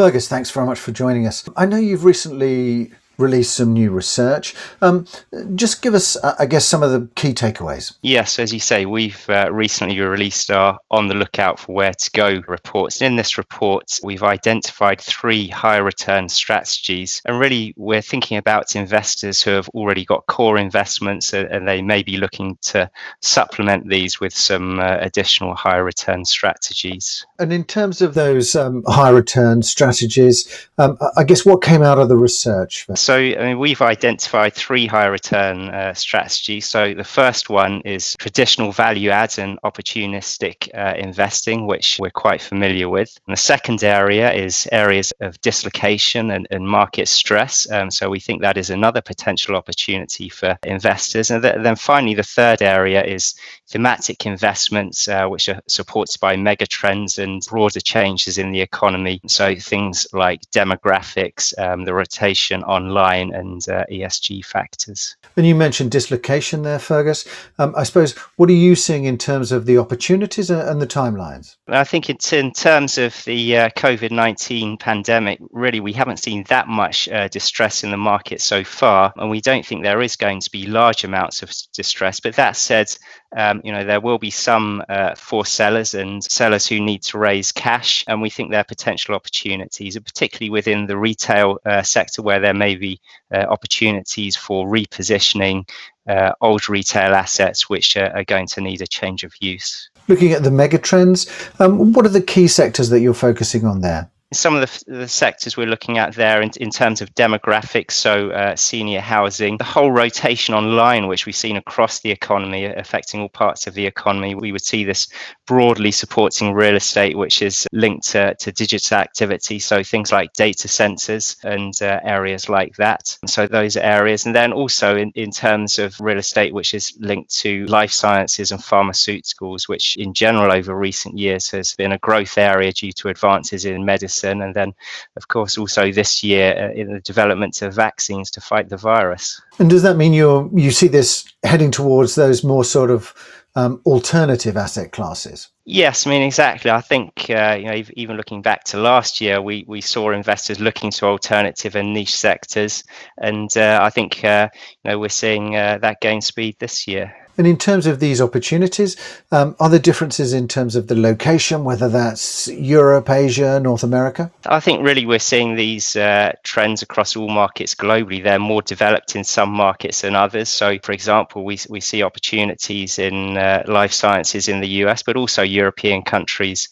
Fergus, thanks very much for joining us. I know you've recently released some new research. Um, just give us, uh, I guess, some of the key takeaways. Yes, as you say, we've uh, recently released our On the Lookout for Where to Go reports. In this report, we've identified three high return strategies. And really, we're thinking about investors who have already got core investments and they may be looking to supplement these with some uh, additional high return strategies. And in terms of those um, high return strategies, um, I guess what came out of the research? So so I mean, we've identified three high return uh, strategies. So the first one is traditional value add and opportunistic uh, investing, which we're quite familiar with. And the second area is areas of dislocation and, and market stress. Um, so we think that is another potential opportunity for investors. And th- then finally, the third area is thematic investments, uh, which are supported by mega trends and broader changes in the economy. So things like demographics, um, the rotation and uh, ESG factors. And you mentioned dislocation there, Fergus. Um, I suppose, what are you seeing in terms of the opportunities and the timelines? I think it's in terms of the uh, COVID 19 pandemic, really, we haven't seen that much uh, distress in the market so far. And we don't think there is going to be large amounts of distress. But that said, um, you know, there will be some uh, for sellers and sellers who need to raise cash, and we think there are potential opportunities, particularly within the retail uh, sector where there may be uh, opportunities for repositioning uh, old retail assets which are going to need a change of use. Looking at the megatrends, um, what are the key sectors that you're focusing on there? Some of the, the, sectors we're looking at there in, in terms of demographics, so uh, senior housing, the whole rotation online, which we've seen across the economy, affecting all parts of the economy, we would see this broadly supporting real estate, which is linked to, to digital activity. So things like data centers and uh, areas like that. So those areas. And then also in, in terms of real estate, which is linked to life sciences and pharmaceuticals, which in general over recent years has been a growth area due to advances in medicine medicine, and then, of course, also this year uh, in the development of vaccines to fight the virus. And does that mean you you see this heading towards those more sort of um, alternative asset classes? Yes, I mean exactly. I think uh, you know even looking back to last year, we we saw investors looking to alternative and niche sectors, and uh, I think uh, you know we're seeing uh, that gain speed this year. And in terms of these opportunities, um, are there differences in terms of the location, whether that's Europe, Asia, North America? I think really we're seeing these uh, trends across all markets globally. They're more developed in some markets than others. So, for example, we, we see opportunities in uh, life sciences in the US, but also European countries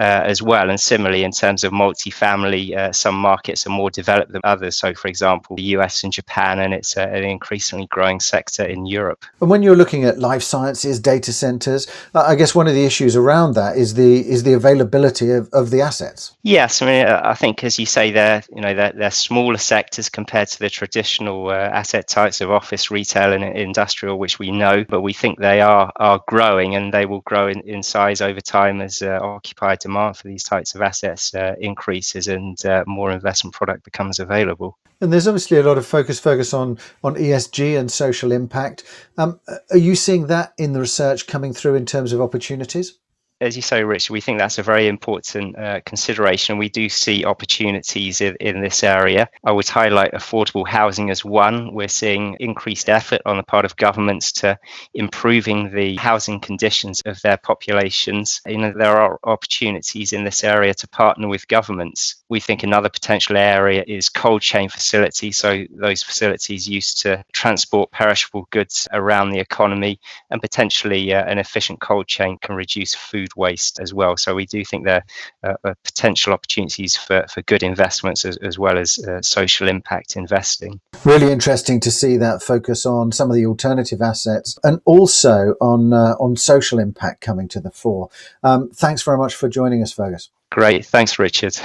uh, as well. And similarly, in terms of multifamily, uh, some markets are more developed than others. So, for example, the US and Japan, and it's an increasingly growing sector in Europe. And when you're looking at life sciences, data centers, uh, I guess one of the issues around that is the is the availability of, of the assets. Yes, I mean, uh, I think as you say, they're you know they're, they're smaller sectors compared to the traditional uh, asset types of office, retail, and industrial, which we know, but we think they are are growing and they will grow in, in size over time as uh, occupied demand for these types of assets uh, increases and uh, more investment product becomes available. And there's obviously a lot of focus, focus on on ESG and social impact. Um, are you seeing that in the research coming through in terms of opportunities? as you say, Rich, we think that's a very important uh, consideration. We do see opportunities in, in, this area. I would highlight affordable housing as one. We're seeing increased effort on the part of governments to improving the housing conditions of their populations. You know, there are opportunities in this area to partner with governments. We think another potential area is cold chain facilities. So those facilities used to transport perishable goods around the economy, and potentially uh, an efficient cold chain can reduce food waste as well. So we do think there are potential opportunities for, for good investments as, as well as uh, social impact investing. Really interesting to see that focus on some of the alternative assets and also on uh, on social impact coming to the fore. Um, thanks very much for joining us, Fergus. Great. Thanks, Richard.